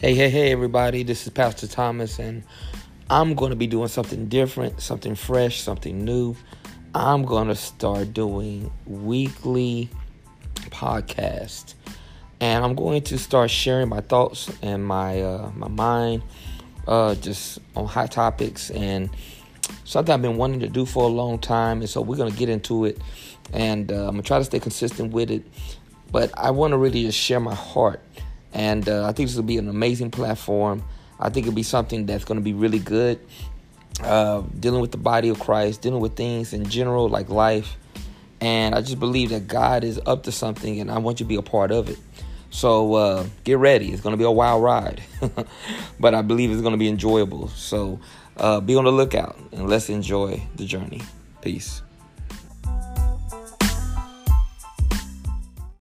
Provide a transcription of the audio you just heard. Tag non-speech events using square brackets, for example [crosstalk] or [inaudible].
Hey, hey, hey, everybody. This is Pastor Thomas, and I'm going to be doing something different, something fresh, something new. I'm going to start doing weekly podcast, and I'm going to start sharing my thoughts and my uh, my mind, uh, just on hot topics and something I've been wanting to do for a long time. And so we're going to get into it, and uh, I'm gonna try to stay consistent with it. But I want to really just share my heart and uh, I think this will be an amazing platform. I think it'll be something that's going to be really good. Uh, dealing with the body of Christ, dealing with things in general like life. And I just believe that God is up to something and I want you to be a part of it. So uh, get ready. It's going to be a wild ride. [laughs] but I believe it's going to be enjoyable. So uh, be on the lookout and let's enjoy the journey. Peace.